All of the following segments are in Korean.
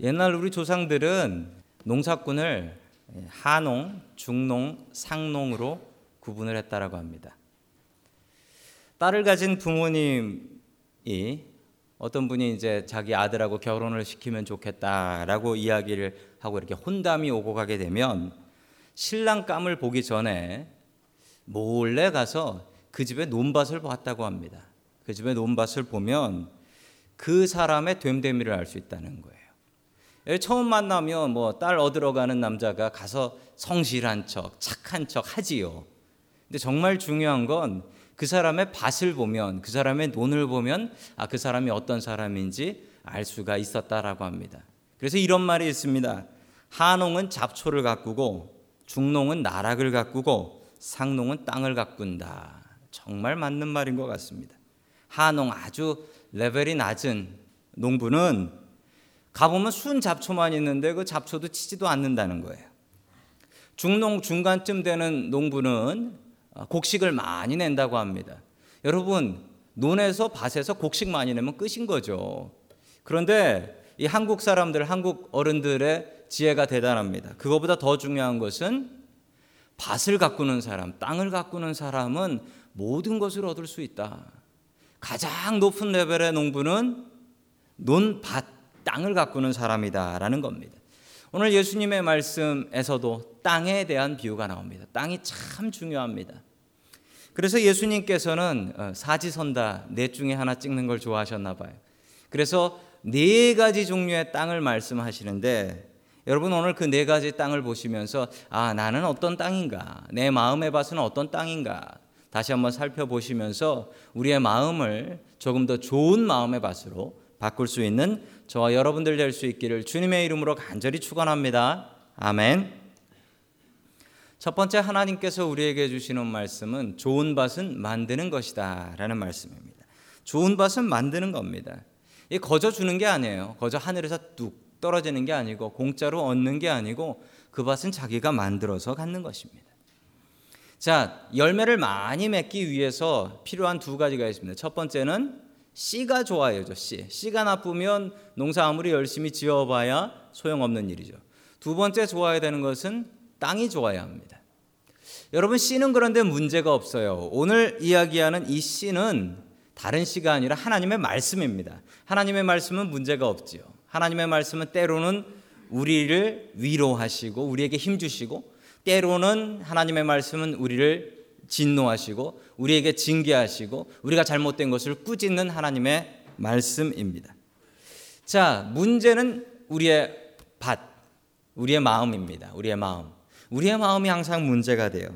옛날 우리 조상들은 농사꾼을 하농, 중농, 상농으로 구분을 했다라고 합니다. 딸을 가진 부모님이 어떤 분이 이제 자기 아들하고 결혼을 시키면 좋겠다라고 이야기를 하고 이렇게 혼담이 오고 가게 되면 신랑감을 보기 전에 몰래 가서 그 집의 논밭을 봤다고 합니다. 그 집의 논밭을 보면 그 사람의 됨됨이를 알 수 있다는 거예요. 예, 처음 만나면 뭐 딸 얻으러 가는 남자가 가서 성실한 척, 착한 척 하지요. 근데 정말 중요한 건 그 사람의 밭을 보면 그 사람의 논을 보면 아 그 사람이 어떤 사람인지 알 수가 있었다라고 합니다. 그래서 이런 말이 있습니다. 하농은 잡초를 가꾸고 중농은 나락을 가꾸고 상농은 땅을 가꾼다. 정말 맞는 말인 것 같습니다. 하농 아주 레벨이 낮은 농부는 가보면 순 잡초만 있는데 그 잡초도 치지도 않는다는 거예요. 중농 중간쯤 되는 농부는 곡식을 많이 낸다고 합니다. 여러분 논에서 밭에서 곡식 많이 내면 끝인 거죠. 그런데 이 한국 사람들, 한국 어른들의 지혜가 대단합니다. 그거보다 더 중요한 것은 밭을 가꾸는 사람, 땅을 가꾸는 사람은 모든 것을 얻을 수 있다. 가장 높은 레벨의 농부는 논밭 땅을 가꾸는 사람이다라는 겁니다. 오늘 예수님의 말씀에서도 땅에 대한 비유가 나옵니다. 땅이 참 중요합니다. 그래서 예수님께서는 어, 사지선다 넷 중에 하나 찍는 걸 좋아하셨나 봐요. 그래서 네 가지 종류의 땅을 말씀하시는데 여러분 오늘 그 네 가지 땅을 보시면서 아 나는 어떤 땅인가 내 마음의 밭은 어떤 땅인가 다시 한번 살펴보시면서 우리의 마음을 조금 더 좋은 마음의 밭으로 바꿀 수 있는 저와 여러분들 될 수 있기를 주님의 이름으로 간절히 축원합니다. 아멘. 첫 번째 하나님께서 우리에게 주시는 말씀은 좋은 밭은 만드는 것이다라는 말씀입니다. 좋은 밭은 만드는 겁니다. 이 거저 주는 게 아니에요. 거저 하늘에서 뚝 떨어지는 게 아니고 공짜로 얻는 게 아니고 그 밭은 자기가 만들어서 갖는 것입니다. 자, 열매를 많이 맺기 위해서 필요한 두 가지가 있습니다. 첫 번째는 씨가 좋아야죠, 씨. 씨가 나쁘면 농사 아무리 열심히 지어봐야 소용없는 일이죠. 두 번째 좋아야 되는 것은 땅이 좋아야 합니다. 여러분, 씨는 그런데 문제가 없어요. 오늘 이야기하는 이 씨는 다른 씨가 아니라 하나님의 말씀입니다. 하나님의 말씀은 문제가 없지요. 하나님의 말씀은 때로는 우리를 위로하시고 우리에게 힘 주시고 때로는 하나님의 말씀은 우리를 진노하시고 우리에게 징계하시고 우리가 잘못된 것을 꾸짖는 하나님의 말씀입니다. 자, 문제는 우리의 밭, 우리의 마음입니다. 우리의 마음. 우리의 마음이 항상 문제가 돼요.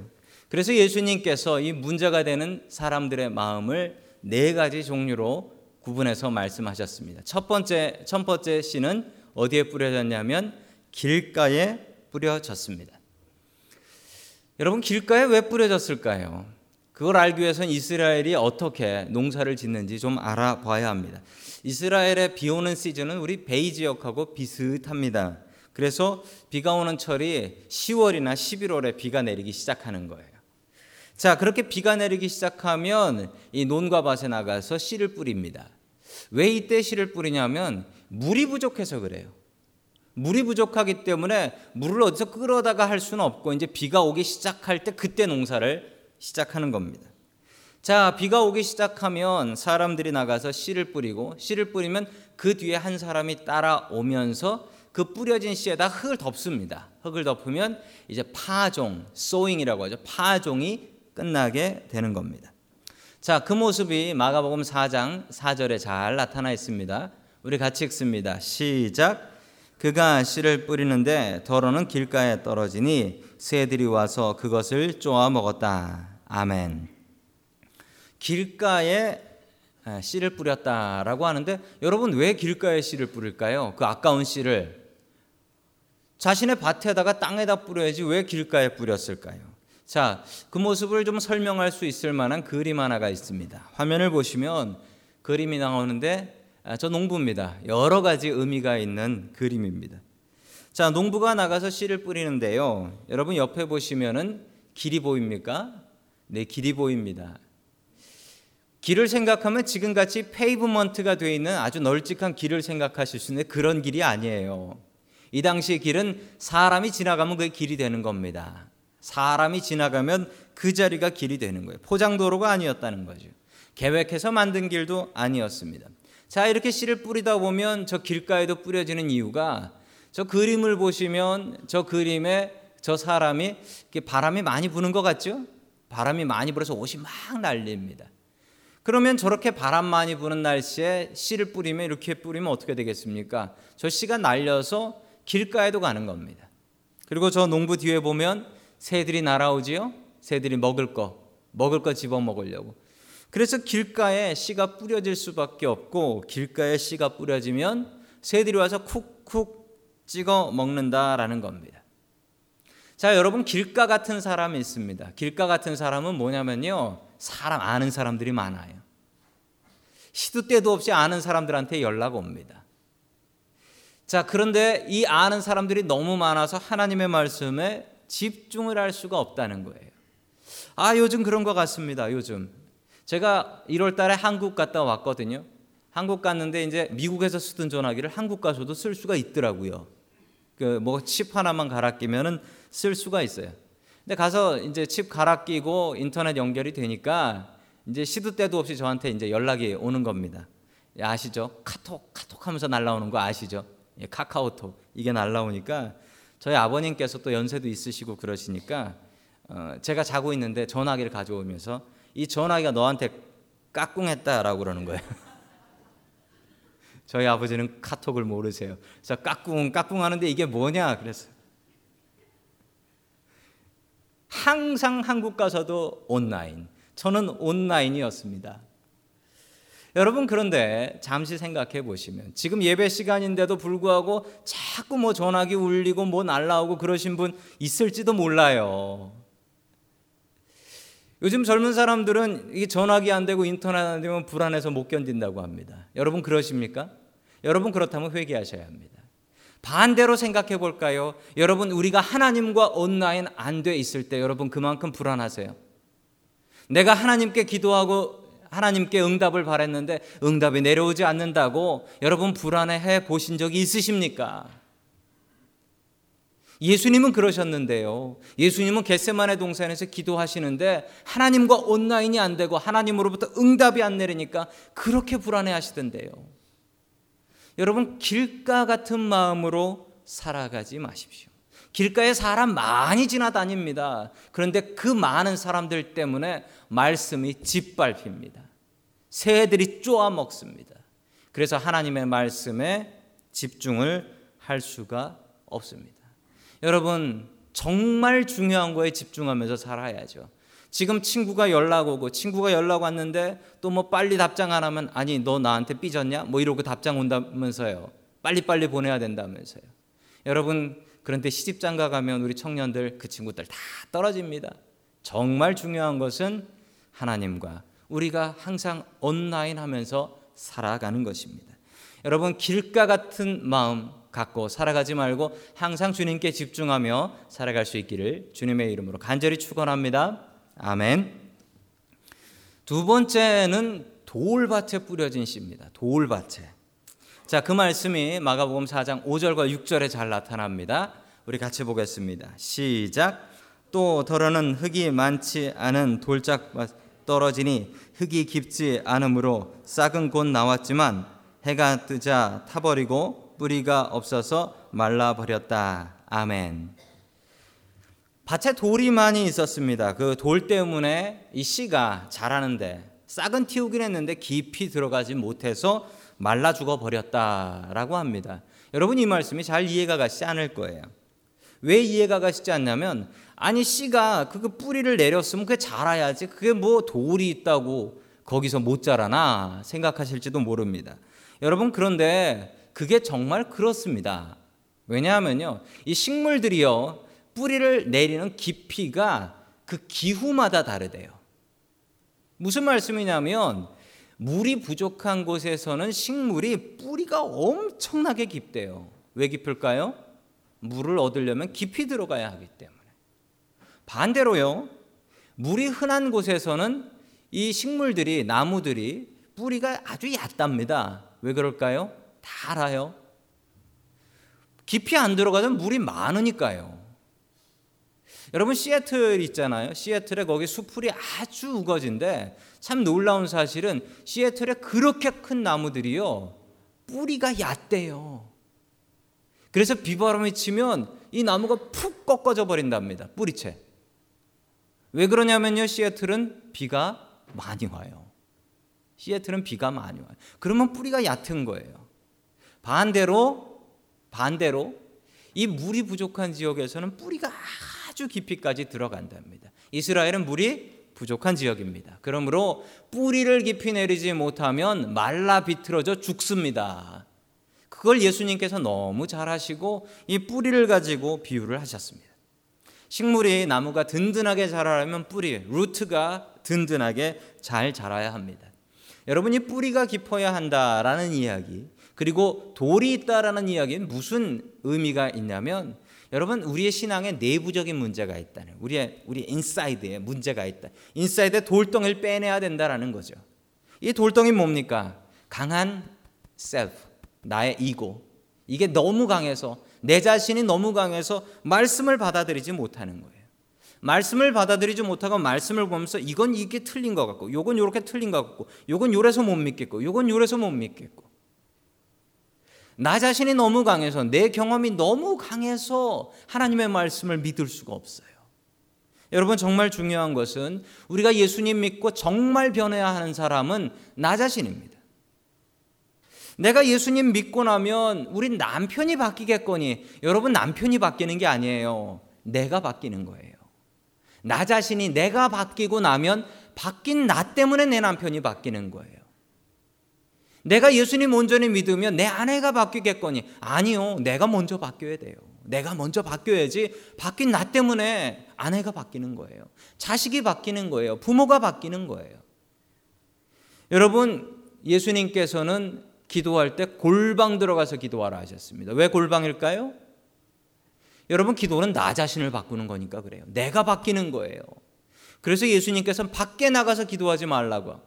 그래서 예수님께서 이 문제가 되는 사람들의 마음을 네 가지 종류로 구분해서 말씀하셨습니다. 첫 번째, 첫 번째 씨는 어디에 뿌려졌냐면 길가에 뿌려졌습니다. 여러분 길가에 왜 뿌려졌을까요? 그걸 알기 위해서는 이스라엘이 어떻게 농사를 짓는지 좀 알아봐야 합니다. 이스라엘의 비 오는 시즌은 우리 베이 지역하고 비슷합니다. 그래서 비가 오는 철이 10월이나 11월에 비가 내리기 시작하는 거예요. 자, 그렇게 비가 내리기 시작하면 이 논과 밭에 나가서 씨를 뿌립니다. 왜 이때 씨를 뿌리냐면 물이 부족해서 그래요. 물이 부족하기 때문에 물을 어디서 끌어다가 할 수는 없고 이제 비가 오기 시작할 때 그때 농사를 시작하는 겁니다. 자, 비가 오기 시작하면 사람들이 나가서 씨를 뿌리고 씨를 뿌리면 그 뒤에 한 사람이 따라오면서 그 뿌려진 씨에다 흙을 덮습니다. 흙을 덮으면 이제 파종, 소잉이라고 하죠. 파종이 끝나게 되는 겁니다. 자, 그 모습이 마가복음 4장 4절에 잘 나타나 있습니다. 우리 같이 읽습니다. 시작. 그가 씨를 뿌리는데 더러는 길가에 떨어지니 새들이 와서 그것을 쪼아 먹었다. 아멘. 길가에 씨를 뿌렸다라고 하는데 여러분 왜 길가에 씨를 뿌릴까요? 그 아까운 씨를 자신의 밭에다가 땅에다 뿌려야지 왜 길가에 뿌렸을까요? 자, 그 모습을 좀 설명할 수 있을 만한 그림 하나가 있습니다. 화면을 보시면 그림이 나오는데 아, 저 농부입니다. 여러 가지 의미가 있는 그림입니다. 자, 농부가 나가서 씨를 뿌리는데요. 여러분 옆에 보시면은 길이 보입니까? 네, 길이 보입니다. 길을 생각하면 지금같이 페이브먼트가 되어 있는 아주 널찍한 길을 생각하실 수 있는 그런 길이 아니에요. 이 당시의 길은 사람이 지나가면 그게 길이 되는 겁니다. 사람이 지나가면 그 자리가 길이 되는 거예요. 포장도로가 아니었다는 거죠. 계획해서 만든 길도 아니었습니다. 자, 이렇게 씨를 뿌리다 보면 저 길가에도 뿌려지는 이유가 저 그림을 보시면 저 그림에 저 사람이 바람이 많이 부는 것 같죠? 바람이 많이 불어서 옷이 막 날립니다. 그러면 저렇게 바람 많이 부는 날씨에 씨를 뿌리면 이렇게 뿌리면 어떻게 되겠습니까? 저 씨가 날려서 길가에도 가는 겁니다. 그리고 저 농부 뒤에 보면 새들이 날아오지요. 새들이 먹을 거, 먹을 거 집어 먹으려고. 그래서 길가에 씨가 뿌려질 수밖에 없고 길가에 씨가 뿌려지면 새들이 와서 쿡쿡 찍어 먹는다라는 겁니다. 자, 여러분 길가 같은 사람이 있습니다. 길가 같은 사람은 뭐냐면요. 사람 아는 사람들이 많아요. 시도 때도 없이 아는 사람들한테 연락 옵니다. 자, 그런데 이 아는 사람들이 너무 많아서 하나님의 말씀에 집중을 할 수가 없다는 거예요. 아, 요즘 그런 것 같습니다. 요즘. 제가 1월 달에 한국 갔다 왔거든요. 한국 갔는데 이제 미국에서 쓰던 전화기를 한국 가서도 쓸 수가 있더라고요. 그 뭐 칩 하나만 갈아 끼면은 쓸 수가 있어요. 근데 가서 이제 칩 갈아 끼고 인터넷 연결이 되니까 이제 시도 때도 없이 저한테 이제 연락이 오는 겁니다. 예, 아시죠? 카톡 카톡 하면서 날라오는 거 아시죠? 예, 카카오톡 이게 날라오니까 저희 아버님께서 또 연세도 있으시고 그러시니까 어, 제가 자고 있는데 전화기를 가져오면서 이 전화기가 너한테 까꿍했다라고 그러는 거예요. 저희 아버지는 카톡을 모르세요. 그래서 까꿍 까꿍 하는데 이게 뭐냐 그래서 항상 한국 가서도 온라인. 저는 온라인이었습니다. 여러분 그런데 잠시 생각해 보시면 지금 예배 시간인데도 불구하고 자꾸 뭐 전화기 울리고 뭐 날라오고 그러신 분 있을지도 몰라요. 요즘 젊은 사람들은 이게 전화기 안 되고 인터넷 안 되면 불안해서 못 견딘다고 합니다. 여러분 그러십니까? 여러분 그렇다면 회개하셔야 합니다. 반대로 생각해 볼까요? 여러분 우리가 하나님과 온라인 안 돼 있을 때 여러분 그만큼 불안하세요. 내가 하나님께 기도하고 하나님께 응답을 바랬는데 응답이 내려오지 않는다고 여러분 불안해 해 보신 적이 있으십니까? 예수님은 그러셨는데요. 예수님은 겟세만의 동산에서 기도하시는데 하나님과 온라인이 안 되고 하나님으로부터 응답이 안 내리니까 그렇게 불안해 하시던데요. 여러분 길가 같은 마음으로 살아가지 마십시오. 길가에 사람 많이 지나다닙니다. 그런데 그 많은 사람들 때문에 말씀이 짓밟힙니다. 새들이 쪼아 먹습니다. 그래서 하나님의 말씀에 집중을 할 수가 없습니다. 여러분, 정말 중요한 거에 집중하면서 살아야죠. 지금 친구가 연락 오고 친구가 연락 왔는데 또 뭐 빨리 답장 안 하면 아니 너 나한테 삐졌냐? 뭐 이러고 답장 온다면서요. 빨리빨리 보내야 된다면서요. 여러분 그런데 시집장가 가면 우리 청년들 그 친구들 다 떨어집니다. 정말 중요한 것은 하나님과 우리가 항상 온라인 하면서 살아가는 것입니다. 여러분 길가 같은 마음 갖고 살아가지 말고 항상 주님께 집중하며 살아갈 수 있기를 주님의 이름으로 간절히 축원합니다. 아멘. 두 번째는 돌밭에 뿌려진 씨입니다. 돌밭에. 자, 그 말씀이 마가복음 4장 5절과 6절에 잘 나타납니다. 우리 같이 보겠습니다. 시작. 또 더러는 흙이 많지 않은 돌짝 떨어지니 흙이 깊지 않으므로 싹은 곧 나왔지만 해가 뜨자 타버리고 뿌리가 없어서 말라버렸다. 아멘. 밭에 돌이 많이 있었습니다. 그 돌 때문에 이 씨가 자라는데 싹은 틔우긴 했는데 깊이 들어가지 못해서 말라 죽어 버렸다라고 합니다. 여러분 이 말씀이 잘 이해가 가시지 않을 거예요. 왜 이해가 가시지 않냐면 아니 씨가 그 뿌리를 내렸으면 그게 자라야지 그게 뭐 돌이 있다고 거기서 못 자라나 생각하실지도 모릅니다. 여러분 그런데 그게 정말 그렇습니다. 왜냐하면요. 이 식물들이요. 뿌리를 내리는 깊이가 그 기후마다 다르대요. 무슨 말씀이냐면 물이 부족한 곳에서는 식물이 뿌리가 엄청나게 깊대요. 왜 깊을까요? 물을 얻으려면 깊이 들어가야 하기 때문에. 반대로요. 물이 흔한 곳에서는 이 식물들이 나무들이 뿌리가 아주 얕답니다. 왜 그럴까요? 다 알아요. 깊이 안 들어가도 물이 많으니까요. 여러분 시애틀 있잖아요. 시애틀에 거기 수풀이 아주 우거진데 참 놀라운 사실은 시애틀에 그렇게 큰 나무들이요. 뿌리가 얕대요. 그래서 비바람이 치면 이 나무가 푹 꺾어져 버린답니다. 뿌리채. 왜 그러냐면요. 시애틀은 비가 많이 와요. 시애틀은 비가 많이 와요. 그러면 뿌리가 얕은 거예요. 반대로 반대로 이 물이 부족한 지역에서는 뿌리가 아주 깊이까지 들어간답니다. 이스라엘은 물이 부족한 지역입니다. 그러므로 뿌리를 깊이 내리지 못하면 말라 비틀어져 죽습니다. 그걸 예수님께서 너무 잘 하시고 이 뿌리를 가지고 비유를 하셨습니다. 식물이 나무가 든든하게 자라려면 뿌리, root가 든든하게 잘 자라야 합니다. 여러분이 뿌리가 깊어야 한다라는 이야기, 그리고 돌이 있다라는 이야기는 무슨 의미가 있냐면 여러분 우리의 신앙에 내부적인 문제가 있다는 우리의 우리 inside에 문제가 있다. inside에 돌덩이를 빼내야 된다라는 거죠. 이 돌덩이 뭡니까? 강한 셀프, 나의 ego. 이게 너무 강해서 내 자신이 너무 강해서 말씀을 받아들이지 못하는 거예요. 말씀을 받아들이지 못하고 말씀을 보면서 이건 이게 틀린 것 같고, 요건 요렇게 틀린 것 같고, 요건 요래서 못 믿겠고, 요건 요래서 못 믿겠고. 나 자신이 너무 강해서 내 경험이 너무 강해서 하나님의 말씀을 믿을 수가 없어요. 여러분 정말 중요한 것은 우리가 예수님 믿고 정말 변해야 하는 사람은 나 자신입니다. 내가 예수님 믿고 나면 우리 남편이 바뀌겠거니 여러분 남편이 바뀌는 게 아니에요. 내가 바뀌는 거예요. 나 자신이 내가 바뀌고 나면 바뀐 나 때문에 내 남편이 바뀌는 거예요. 내가 예수님 온전히 믿으면 내 아내가 바뀌겠거니 아니요. 내가 먼저 바뀌어야 돼요. 내가 먼저 바뀌어야지 바뀐 나 때문에 아내가 바뀌는 거예요. 자식이 바뀌는 거예요. 부모가 바뀌는 거예요. 여러분 예수님께서는 기도할 때 골방 들어가서 기도하라 하셨습니다. 왜 골방일까요? 여러분 기도는 나 자신을 바꾸는 거니까 그래요. 내가 바뀌는 거예요. 그래서 예수님께서는 밖에 나가서 기도하지 말라고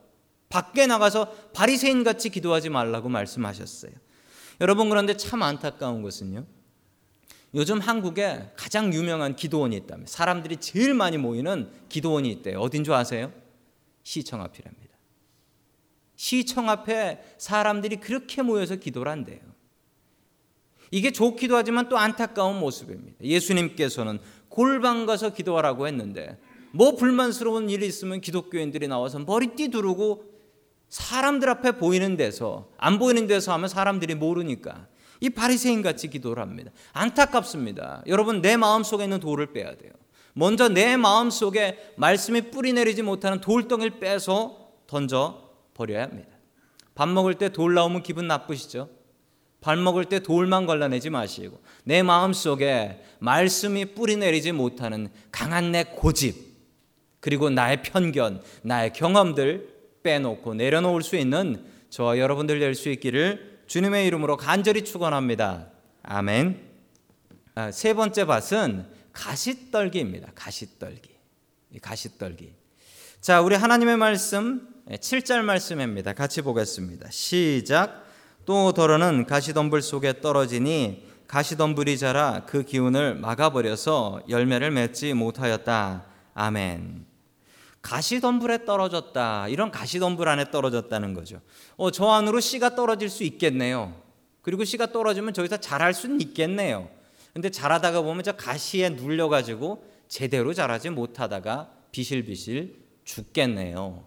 밖에 나가서 바리새인 같이 기도하지 말라고 말씀하셨어요. 여러분 그런데 참 안타까운 것은요. 요즘 한국에 가장 유명한 기도원이 있다면 사람들이 제일 많이 모이는 기도원이 있대요. 어딘 줄 아세요? 시청 앞이랍니다. 시청 앞에 사람들이 그렇게 모여서 기도를 한대요. 이게 좋기도 하지만 또 안타까운 모습입니다. 예수님께서는 골방 가서 기도하라고 했는데 뭐 불만스러운 일이 있으면 기독교인들이 나와서 머리띠 두르고 사람들 앞에 보이는 데서 안 보이는 데서 하면 사람들이 모르니까 이 바리새인 같이 기도를 합니다. 안타깝습니다. 여러분 내 마음 속에 있는 돌을 빼야 돼요. 먼저 내 마음 속에 말씀이 뿌리 내리지 못하는 돌덩이를 빼서 던져 버려야 합니다. 밥 먹을 때 돌 나오면 기분 나쁘시죠? 밥 먹을 때 돌만 걸러내지 마시고 내 마음 속에 말씀이 뿌리 내리지 못하는 강한 내 고집 그리고 나의 편견, 나의 경험들 빼놓고 내려놓을 수 있는 저와 여러분들 될 수 있기를 주님의 이름으로 간절히 축원합니다. 아멘. 아, 세 번째 밭은 가시떨기입니다. 가시떨기. 가시떨기. 자, 우리 하나님의 말씀 7절 말씀입니다. 같이 보겠습니다. 시작. 또 더러는 가시덤불 속에 떨어지니 가시덤불이 자라 그 기운을 막아버려서 열매를 맺지 못하였다. 아멘. 가시덤불에 떨어졌다. 이런 가시덤불 안에 떨어졌다는 거죠. 어, 저 안으로 씨가 떨어질 수 있겠네요. 그리고 씨가 떨어지면 저기서 자랄 수는 있겠네요. 근데 자라다가 보면 저 가시에 눌려가지고 제대로 자라지 못하다가 비실비실 죽겠네요.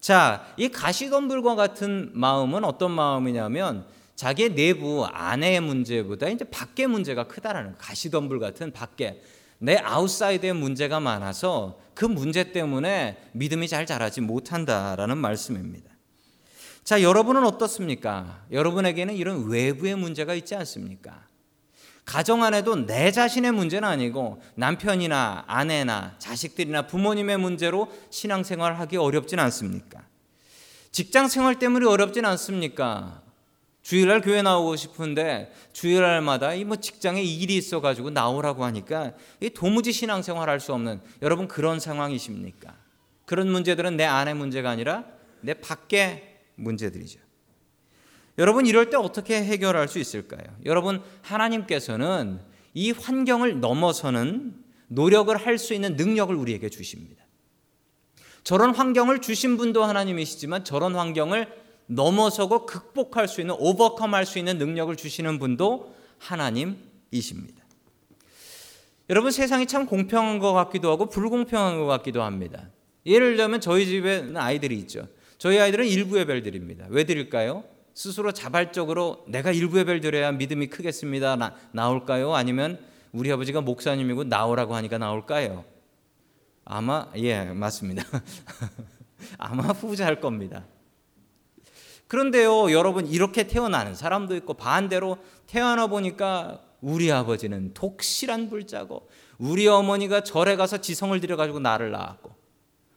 자, 이 가시덤불과 같은 마음은 어떤 마음이냐면 자기의 내부 안의 문제보다 이제 밖의 문제가 크다라는 가시덤불 같은 밖에 내 outside에 문제가 많아서 그 문제 때문에 믿음이 잘 자라지 못한다라는 말씀입니다. 자, 여러분은 어떻습니까? 여러분에게는 이런 외부의 문제가 있지 않습니까? 가정 안에도 내 자신의 문제는 아니고 남편이나 아내나 자식들이나 부모님의 문제로 신앙생활 하기 어렵진 않습니까? 직장 생활 때문에 어렵진 않습니까? 주일날 교회 나오고 싶은데 주일날마다 이 뭐 직장에 일이 있어가지고 나오라고 하니까 이 도무지 신앙생활 할 수 없는 여러분 그런 상황이십니까? 그런 문제들은 내 안의 문제가 아니라 내 밖의 문제들이죠. 여러분 이럴 때 어떻게 해결할 수 있을까요? 여러분 하나님께서는 이 환경을 넘어서는 노력을 할 수 있는 능력을 우리에게 주십니다. 저런 환경을 주신 분도 하나님이시지만 저런 환경을 넘어서고 극복할 수 있는 오버컴할 수 있는 능력을 주시는 분도 하나님이십니다. 여러분 세상이 참 공평한 것 같기도 하고 불공평한 것 같기도 합니다. 예를 들면 저희 집에는 아이들이 있죠. 저희 아이들은 일부의 별들입니다. 왜 드릴까요? 스스로 자발적으로 내가 일부의 별 드려야 믿음이 크겠습니다. 나, 나올까요? 아니면 우리 아버지가 목사님이고 나오라고 하니까 나올까요? 아마 예 맞습니다. 아마 후자할 겁니다. 그런데요, 여러분 이렇게 태어나는 사람도 있고 반대로 태어나 보니까 우리 아버지는 독실한 불자고 우리 어머니가 절에 가서 지성을 들여 가지고 나를 낳았고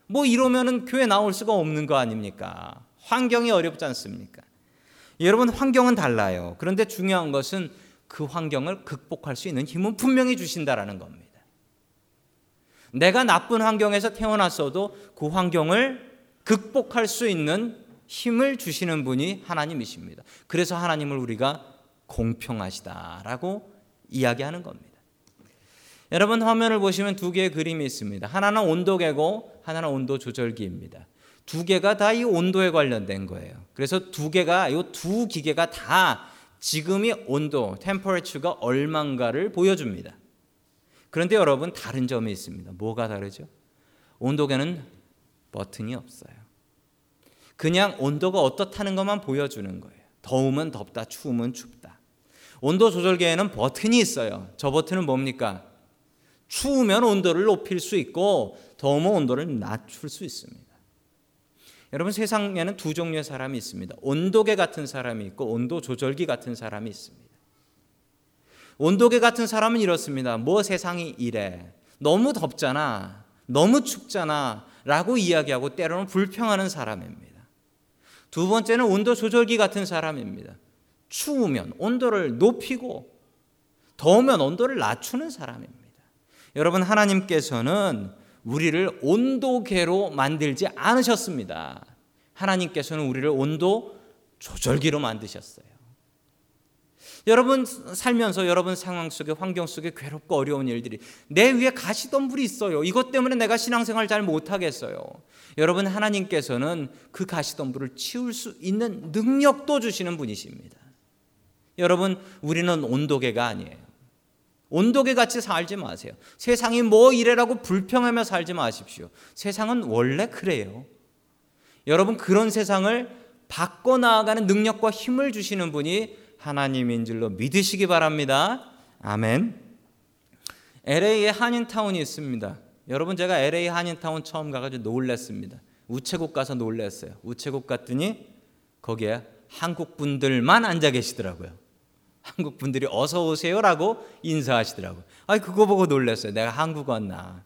뭐 이러면은 교회 나올 수가 없는 거 아닙니까? 환경이 어렵지 않습니까? 여러분 환경은 달라요. 그런데 중요한 것은 그 환경을 극복할 수 있는 힘은 분명히 주신다라는 겁니다. 내가 나쁜 환경에서 태어났어도 그 환경을 극복할 수 있는 힘을 주시는 분이 하나님이십니다. 그래서 하나님을 우리가 공평하시다라고 이야기하는 겁니다. 여러분 화면을 보시면 두 개의 그림이 있습니다. 하나는 온도계고 하나는 온도 조절기입니다. 두 개가 다 이 온도에 관련된 거예요. 그래서 두 개가 이 두 기계가 다 지금의 온도, 템퍼레처가 얼만가를 보여줍니다. 그런데 여러분 다른 점이 있습니다. 뭐가 다르죠? 온도계는 버튼이 없어요. 그냥 온도가 어떻다는 것만 보여주는 거예요. 더우면 덥다, 추우면 춥다. 온도 조절계에는 버튼이 있어요. 저 버튼은 뭡니까? 추우면 온도를 높일 수 있고 더우면 온도를 낮출 수 있습니다. 여러분 세상에는 두 종류의 사람이 있습니다. 온도계 같은 사람이 있고 온도 조절기 같은 사람이 있습니다. 온도계 같은 사람은 이렇습니다. 뭐 세상이 이래. 너무 덥잖아. 너무 춥잖아. 라고 이야기하고 때로는 불평하는 사람입니다. 두 번째는 온도 조절기 같은 사람입니다. 추우면 온도를 높이고 더우면 온도를 낮추는 사람입니다. 여러분 하나님께서는 우리를 온도계로 만들지 않으셨습니다. 하나님께서는 우리를 온도 조절기로 만드셨어요. 여러분 살면서 여러분 상황 속에 환경 속에 괴롭고 어려운 일들이 내 위에 가시덤불이 있어요. 이것 때문에 내가 신앙생활 잘 못하겠어요. 여러분 하나님께서는 그 가시덤불을 치울 수 있는 능력도 주시는 분이십니다. 여러분 우리는 온도계가 아니에요. 온도계 같이 살지 마세요. 세상이 뭐 이래라고 불평하며 살지 마십시오. 세상은 원래 그래요. 여러분 그런 세상을 바꿔 나아가는 능력과 힘을 주시는 분이 하나님인 줄로 믿으시기 바랍니다. 아멘. LA에 한인타운이 있습니다. 여러분 제가 LA 한인타운 처음 가가지고 놀랐습니다. 우체국 가서 놀랐어요. 우체국 갔더니 거기에 한국 분들만 앉아 계시더라고요. 한국 분들이 어서 오세요라고 인사하시더라고요. 아, 그거 보고 놀랐어요. 내가 한국 왔나.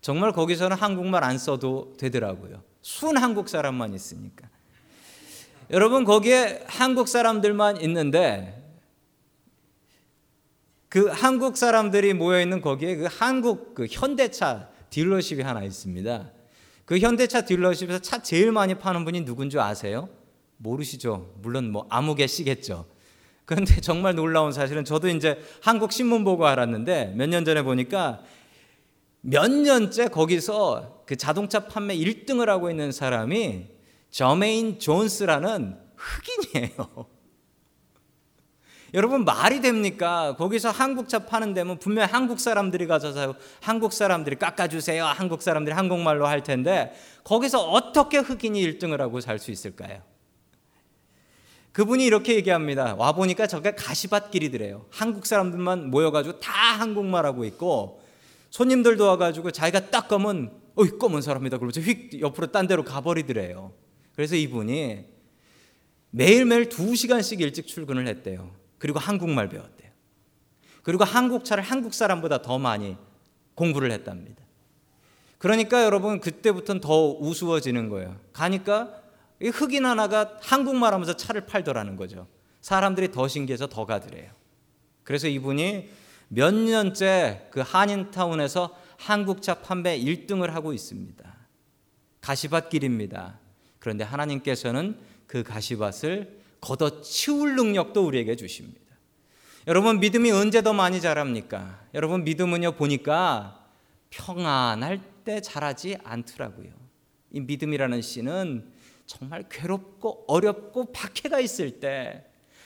정말 거기서는 한국말 안 써도 되더라고요. 순 한국 사람만 있으니까. 여러분 거기에 한국 사람들만 있는데 그 한국 사람들이 모여 있는 거기에 그 한국 그 현대차 딜러십이 하나 있습니다. 그 현대차 딜러십에서 차 제일 많이 파는 분이 누군지 아세요? 모르시죠? 물론 뭐 아무 개시겠죠. 그런데 정말 놀라운 사실은 저도 이제 한국 신문 보고 알았는데 몇 년 전에 보니까 몇 년째 거기서 그 자동차 판매 1등을 하고 있는 사람이 저메인 존스라는 흑인이에요. 여러분 말이 됩니까? 거기서 한국차 파는 데면 분명 한국 사람들이 가서. 한국 사람들이 깎아주세요. 한국 사람들이 한국말로 할 텐데 거기서 어떻게 흑인이 1등을 하고 살 수 있을까요? 그분이 이렇게 얘기합니다. 와 보니까 저게 가시밭길이더래요. 한국 사람들만 모여가지고 다 한국말 하고 있고 손님들도 와가지고 자기가 딱 가면 어이 검은 사람이다 그러면서 휙 옆으로 딴 데로 가버리더래요. 그래서 이분이 매일매일 두 시간씩 일찍 출근을 했대요. 그리고 한국말 배웠대요. 그리고 한국차를 한국 사람보다 더 많이 공부를 했답니다. 그러니까 여러분 그때부터는 더 우스워지는 거예요. 가니까 흑인 하나가 한국말 하면서 차를 팔더라는 거죠. 사람들이 더 신기해서 더 가더래요. 그래서 이분이 몇 년째 그 한인타운에서 한국차 판매 1등을 하고 있습니다. 가시밭 길입니다. 그런데 하나님께서는 그 가시밭을 걷어 치울 능력도 우리에게 주십니다. 여러분 믿음이 언제 더 많이 자랍니까? 여러분 믿음은요 보니까 평안할 때 자라지 않더라고요. 이 믿음이라는 씨는 정말 괴롭고 어렵고 박해가 있을 때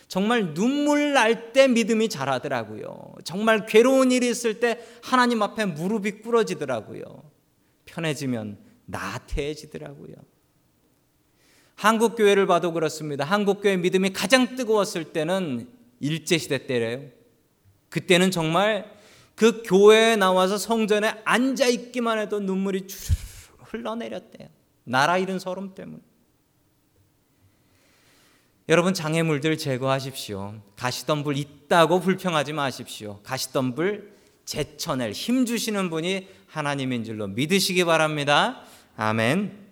정말 눈물 날 때 믿음이 자라더라고요. 정말 괴로운 일이 있을 때 하나님 앞에 무릎이 꿇어지더라고요. 편해지면 나태해지더라고요. 한국 교회를 봐도 그렇습니다. 한국 교회 믿음이 가장 뜨거웠을 때는 일제 시대 때래요. 그때는 정말 그 교회에 나와서 성전에 앉아 있기만 해도 눈물이 흘러내렸대요. 나라 잃은 서름 때문에. 여러분 장애물들 제거하십시오. 가시덤불 있다고 불평하지 마십시오. 가시덤불 제쳐낼 힘 주시는 분이 하나님인 줄로 믿으시기 바랍니다. 아멘.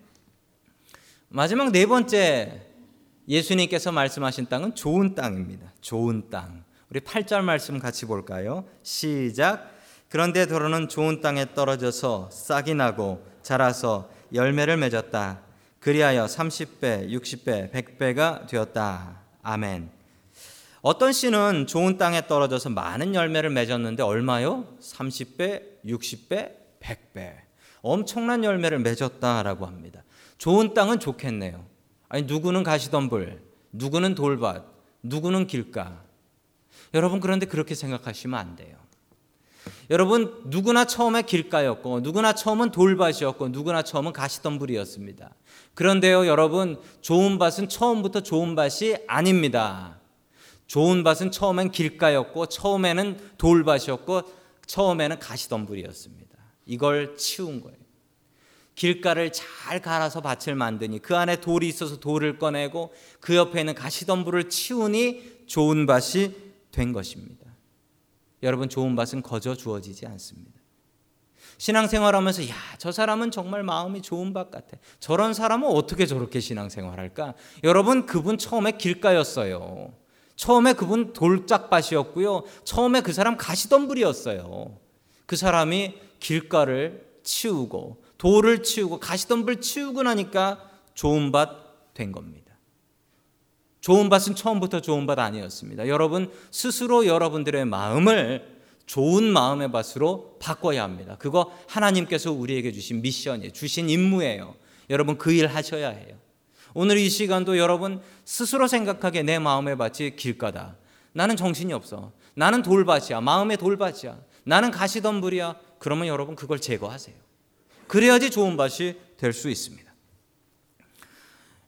마지막 네 번째 예수님께서 말씀하신 땅은 좋은 땅입니다. 좋은 땅. 우리 8절 말씀 같이 볼까요? 시작. 그런데 도로는 좋은 땅에 떨어져서 싹이 나고 자라서 열매를 맺었다. 그리하여 30배, 60배, 100배가 되었다. 아멘. 어떤 씨는 좋은 땅에 떨어져서 많은 열매를 맺었는데 얼마요? 30배, 60배, 100배. 엄청난 열매를 맺었다라고 합니다. 좋은 땅은 좋겠네요. 아니 누구는 가시덤불, 누구는 돌밭, 누구는 길가. 여러분 그런데 그렇게 생각하시면 안 돼요. 여러분 누구나 처음에 길가였고 누구나 처음은 돌밭이었고 누구나 처음은 가시덤불이었습니다. 그런데요 여러분 좋은 밭은 처음부터 좋은 밭이 아닙니다. 좋은 밭은 처음엔 길가였고 처음에는 돌밭이었고 처음에는 가시덤불이었습니다. 이걸 치운 거예요. 길가를 잘 갈아서 밭을 만드니 그 안에 돌이 있어서 돌을 꺼내고 그 옆에 있는 가시덤불을 치우니 좋은 밭이 된 것입니다. 여러분 좋은 밭은 거저 주어지지 않습니다. 신앙생활하면서 야, 저 사람은 정말 마음이 좋은 밭 같아. 저런 사람은 어떻게 저렇게 신앙생활할까? 여러분 그분 처음에 길가였어요. 처음에 그분 돌짝밭이었고요. 처음에 그 사람 가시덤불이었어요. 그 사람이 길가를 치우고 돌을 치우고 가시덤불 치우고 나니까 좋은 밭 된 겁니다. 좋은 밭은 처음부터 좋은 밭 아니었습니다. 여러분 스스로 여러분들의 마음을 좋은 마음의 밭으로 바꿔야 합니다. 그거 하나님께서 우리에게 주신 미션이에요. 주신 임무예요. 여러분 그 일 하셔야 해요. 오늘 이 시간도 여러분 스스로 생각하기에 내 마음의 밭이 길가다. 나는 정신이 없어. 나는 돌밭이야. 마음의 돌밭이야. 나는 가시덤불이야. 그러면 여러분 그걸 제거하세요. 그래야지 좋은 밭이 될 수 있습니다.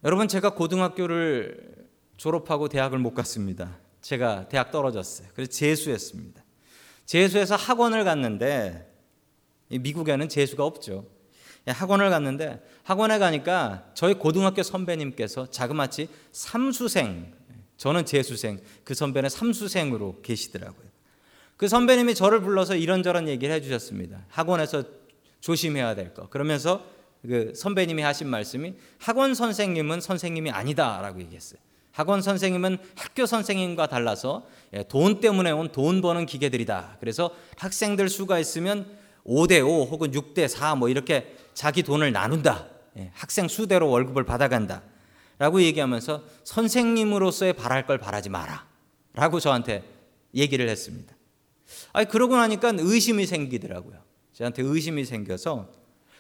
여러분 제가 고등학교를 졸업하고 대학을 못 갔습니다. 제가 대학 떨어졌어요. 그래서 재수했습니다. 재수해서 학원을 갔는데 미국에는 재수가 없죠. 예, 학원을 갔는데 학원에 가니까 저희 고등학교 선배님께서 자그마치 삼수생, 저는 재수생, 그 선배는 삼수생으로 계시더라고요. 그 선배님이 저를 불러서 이런저런 얘기를 해주셨습니다. 학원에서 조심해야 될 거. 그러면서 그 선배님이 하신 말씀이 학원 선생님은 선생님이 아니다라고 얘기했어요. 학원 선생님은 학교 선생님과 달라서 예, 돈 때문에 온 돈 버는 기계들이다. 그래서 학생들 수가 있으면 5대 5 혹은 6대 4 뭐 이렇게 자기 돈을 나눈다. 예, 학생 수대로 월급을 받아간다. 라고 얘기하면서 선생님으로서의 바랄 걸 바라지 마라. 라고 저한테 얘기를 했습니다. 아니, 그러고 나니까 의심이 생기더라고요. 저한테 의심이 생겨서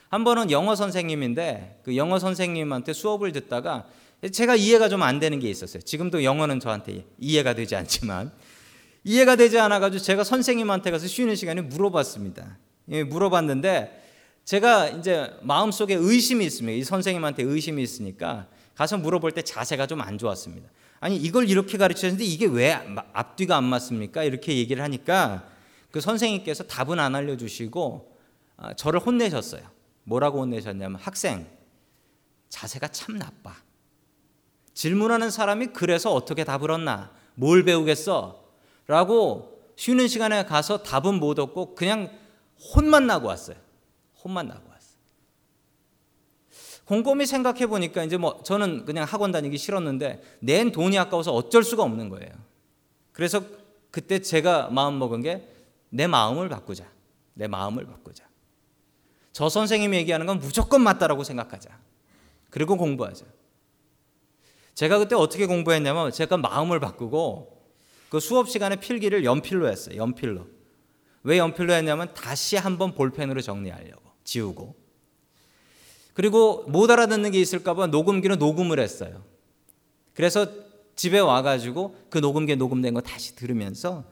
한 번은 영어 선생님인데 그 영어 선생님한테 수업을 듣다가 제가 이해가 좀 안 되는 게 있었어요. 지금도 영어는 저한테 이해가 되지 않지만 이해가 되지 않아 가지고 제가 선생님한테 가서 쉬는 시간에 물어봤습니다. 예, 물어봤는데 제가 이제 마음속에 의심이 있습니다. 이 선생님한테 의심이 있으니까 가서 물어볼 때 자세가 좀 안 좋았습니다. 아니 이걸 이렇게 가르쳤는데 이게 왜 앞뒤가 안 맞습니까? 이렇게 얘기를 하니까 그 선생님께서 답은 안 알려주시고 아, 저를 혼내셨어요. 뭐라고 혼내셨냐면 학생 자세가 참 나빠. 질문하는 사람이 그래서 어떻게 답을 얻나? 뭘 배우겠어? 라고 쉬는 시간에 가서 답은 못 얻고 그냥 혼만 나고 왔어요. 혼만 나고 왔어요. 곰곰이 생각해 보니까 이제 뭐 저는 그냥 학원 다니기 싫었는데 낸 돈이 아까워서 어쩔 수가 없는 거예요. 그래서 그때 제가 마음 먹은 게 내 마음을 바꾸자. 내 마음을 바꾸자. 저 선생님이 얘기하는 건 무조건 맞다라고 생각하자. 그리고 공부하자. 제가 그때 어떻게 공부했냐면 제가 마음을 바꾸고 그 수업 시간에 필기를 연필로 했어요. 연필로. 왜 연필로 했냐면 다시 한번 볼펜으로 정리하려고 지우고. 그리고 못 알아듣는 게 있을까봐 녹음기는 녹음을 했어요. 그래서 집에 와가지고 그 녹음기에 녹음된 거 다시 들으면서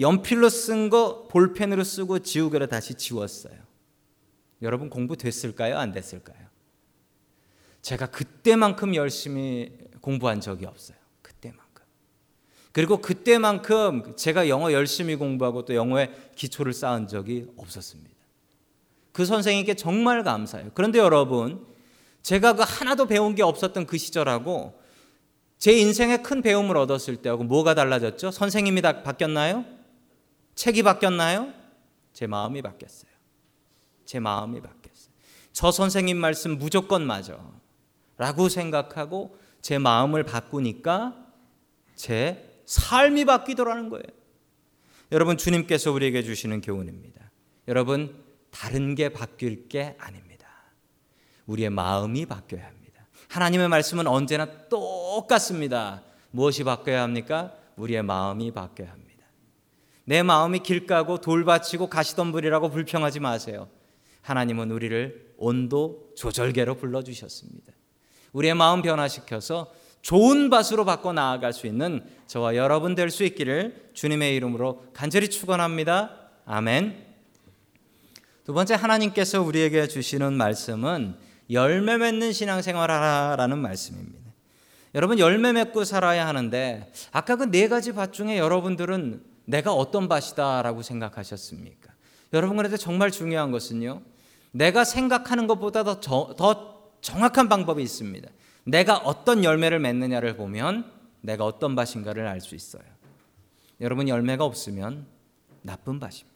연필로 쓴 거 볼펜으로 쓰고 지우개로 다시 지웠어요. 여러분 공부 됐을까요? 안 됐을까요? 제가 그때만큼 열심히 공부한 적이 없어요. 그때만큼. 그리고 그때만큼 제가 영어 열심히 공부하고 또 영어에 기초를 쌓은 적이 없었습니다. 그 선생님께 정말 감사해요. 그런데 여러분, 제가 그 하나도 배운 게 없었던 그 시절하고 제 인생에 큰 배움을 얻었을 때하고 뭐가 달라졌죠? 선생님이 다 바뀌었나요? 책이 바뀌었나요? 제 마음이 바뀌었어요. 제 마음이 바뀌었어요. 저 선생님 말씀 무조건 맞아. 라고 생각하고 제 마음을 바꾸니까 제 삶이 바뀌더라는 거예요. 여러분, 주님께서 우리에게 주시는 교훈입니다. 여러분, 다른 게 바뀔 게 아닙니다. 우리의 마음이 바뀌어야 합니다. 하나님의 말씀은 언제나 똑같습니다. 무엇이 바뀌어야 합니까? 우리의 마음이 바뀌어야 합니다. 내 마음이 길 까고 돌 바치고 가시덤불이라고 불평하지 마세요. 하나님은 우리를 온도 조절계로 불러주셨습니다. 우리의 마음 변화시켜서 좋은 밭으로 바꿔 나아갈 수 있는 저와 여러분 될 수 있기를 주님의 이름으로 간절히 축원합니다. 아멘. 두 번째 하나님께서 우리에게 주시는 말씀은 열매 맺는 신앙생활하라는 말씀입니다. 여러분 열매 맺고 살아야 하는데 아까 그 네 가지 밭 중에 여러분들은 내가 어떤 밭이다라고 생각하셨습니까? 여러분 그런데 정말 중요한 것은요. 내가 생각하는 것보다 더, 저, 더 정확한 방법이 있습니다. 내가 어떤 열매를 맺느냐를 보면 내가 어떤 밭인가를 알 수 있어요. 여러분 열매가 없으면 나쁜 밭입니다.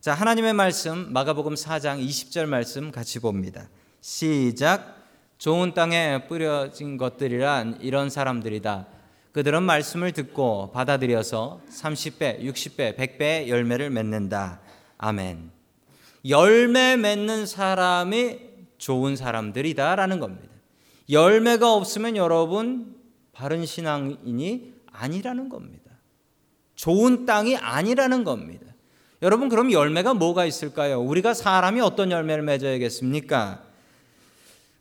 자, 하나님의 말씀 마가복음 4장 20절 말씀 같이 봅니다. 시작 좋은 땅에 뿌려진 것들이란 이런 사람들이다. 그들은 말씀을 듣고 받아들여서 30배, 60배, 100배의 열매를 맺는다. 아멘. 열매 맺는 사람이 좋은 사람들이다라는 겁니다. 열매가 없으면 여러분 바른 신앙인이 아니라는 겁니다. 좋은 땅이 아니라는 겁니다. 여러분 그럼 열매가 뭐가 있을까요? 우리가 사람이 어떤 열매를 맺어야겠습니까?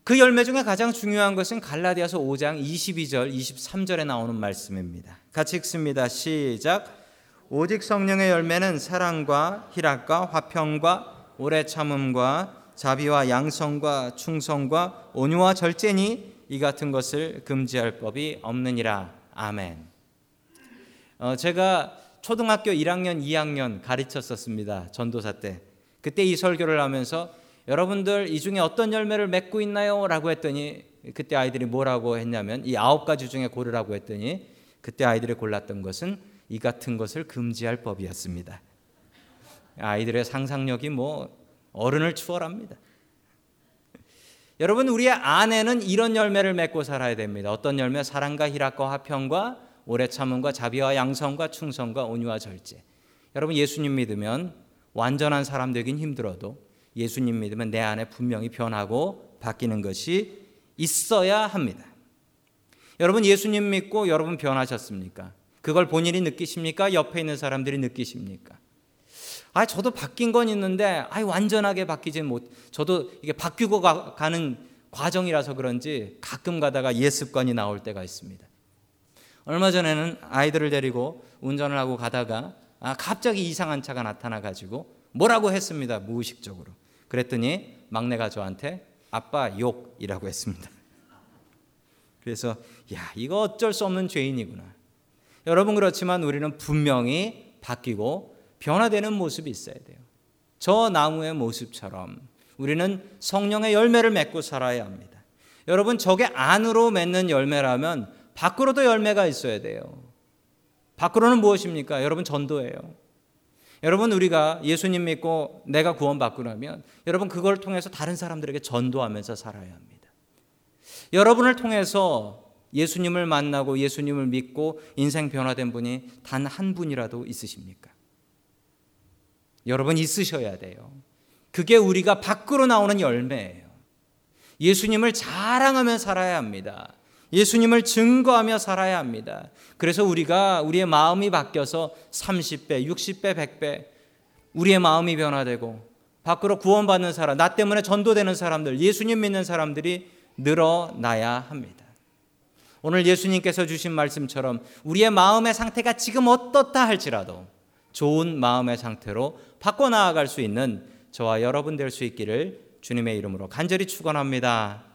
그 열매 중에 가장 중요한 것은 갈라디아서 5장 22절, 23절에 나오는 말씀입니다. 같이 읽습니다. 시작. 오직 성령의 열매는 사랑과 희락과 화평과 오래 참음과 자비와 양성과 충성과 온유와 절제니 이 같은 것을 금지할 법이 없느니라. 아멘. 어, 제가 초등학교 1학년, 2학년 가르쳤었습니다. 전도사 때. 그때 이 설교를 하면서 여러분들 이 중에 어떤 열매를 맺고 있나요? 라고 했더니 그때 아이들이 뭐라고 했냐면 이 아홉 가지 중에 고르라고 했더니 그때 아이들이 골랐던 것은 이 같은 것을 금지할 법이었습니다. 아이들의 상상력이 뭐 어른을 추월합니다. 여러분 우리의 아내는 이런 열매를 맺고 살아야 됩니다. 어떤 열매? 사랑과 희락과 화평과 오래 참음과 자비와 양성과 충성과 온유와 절제. 여러분 예수님 믿으면 완전한 사람 되긴 힘들어도 예수님 믿으면 내 안에 분명히 변하고 바뀌는 것이 있어야 합니다. 여러분 예수님 믿고 여러분 변하셨습니까? 그걸 본인이 느끼십니까? 옆에 있는 사람들이 느끼십니까? 아, 저도 바뀐 건 있는데, 아, 완전하게 바뀌지 못. 저도 이게 바뀌고 가, 는 과정이라서 그런지 가끔 가다가 옛 습관이 나올 때가 있습니다. 얼마 전에는 아이들을 데리고 운전을 하고 가다가 아, 갑자기 이상한 차가 나타나 가지고 뭐라고 했습니다. 무의식적으로. 그랬더니 막내가 저한테 아빠 욕이라고 했습니다. 그래서 야, 이거 어쩔 수 없는 죄인이구나. 여러분 그렇지만 우리는 분명히 바뀌고 변화되는 모습이 있어야 돼요. 저 나무의 모습처럼 우리는 성령의 열매를 맺고 살아야 합니다. 여러분 저게 안으로 맺는 열매라면 밖으로도 열매가 있어야 돼요. 밖으로는 무엇입니까? 여러분 전도예요. 여러분 우리가 예수님 믿고 내가 구원받고 나면 여러분 그걸 통해서 다른 사람들에게 전도하면서 살아야 합니다. 여러분을 통해서 예수님을 만나고 예수님을 믿고 인생 변화된 분이 단 한 분이라도 있으십니까? 여러분 있으셔야 돼요. 그게 우리가 밖으로 나오는 열매예요. 예수님을 자랑하며 살아야 합니다. 예수님을 증거하며 살아야 합니다. 그래서 우리가 우리의 마음이 바뀌어서 30배, 60배, 100배 우리의 마음이 변화되고 밖으로 구원받는 사람, 나 때문에 전도되는 사람들, 예수님 믿는 사람들이 늘어나야 합니다. 오늘 예수님께서 주신 말씀처럼 우리의 마음의 상태가 지금 어떻다 할지라도 좋은 마음의 상태로 바꿔 나아갈 수 있는 저와 여러분 될 수 있기를 주님의 이름으로 간절히 축원합니다.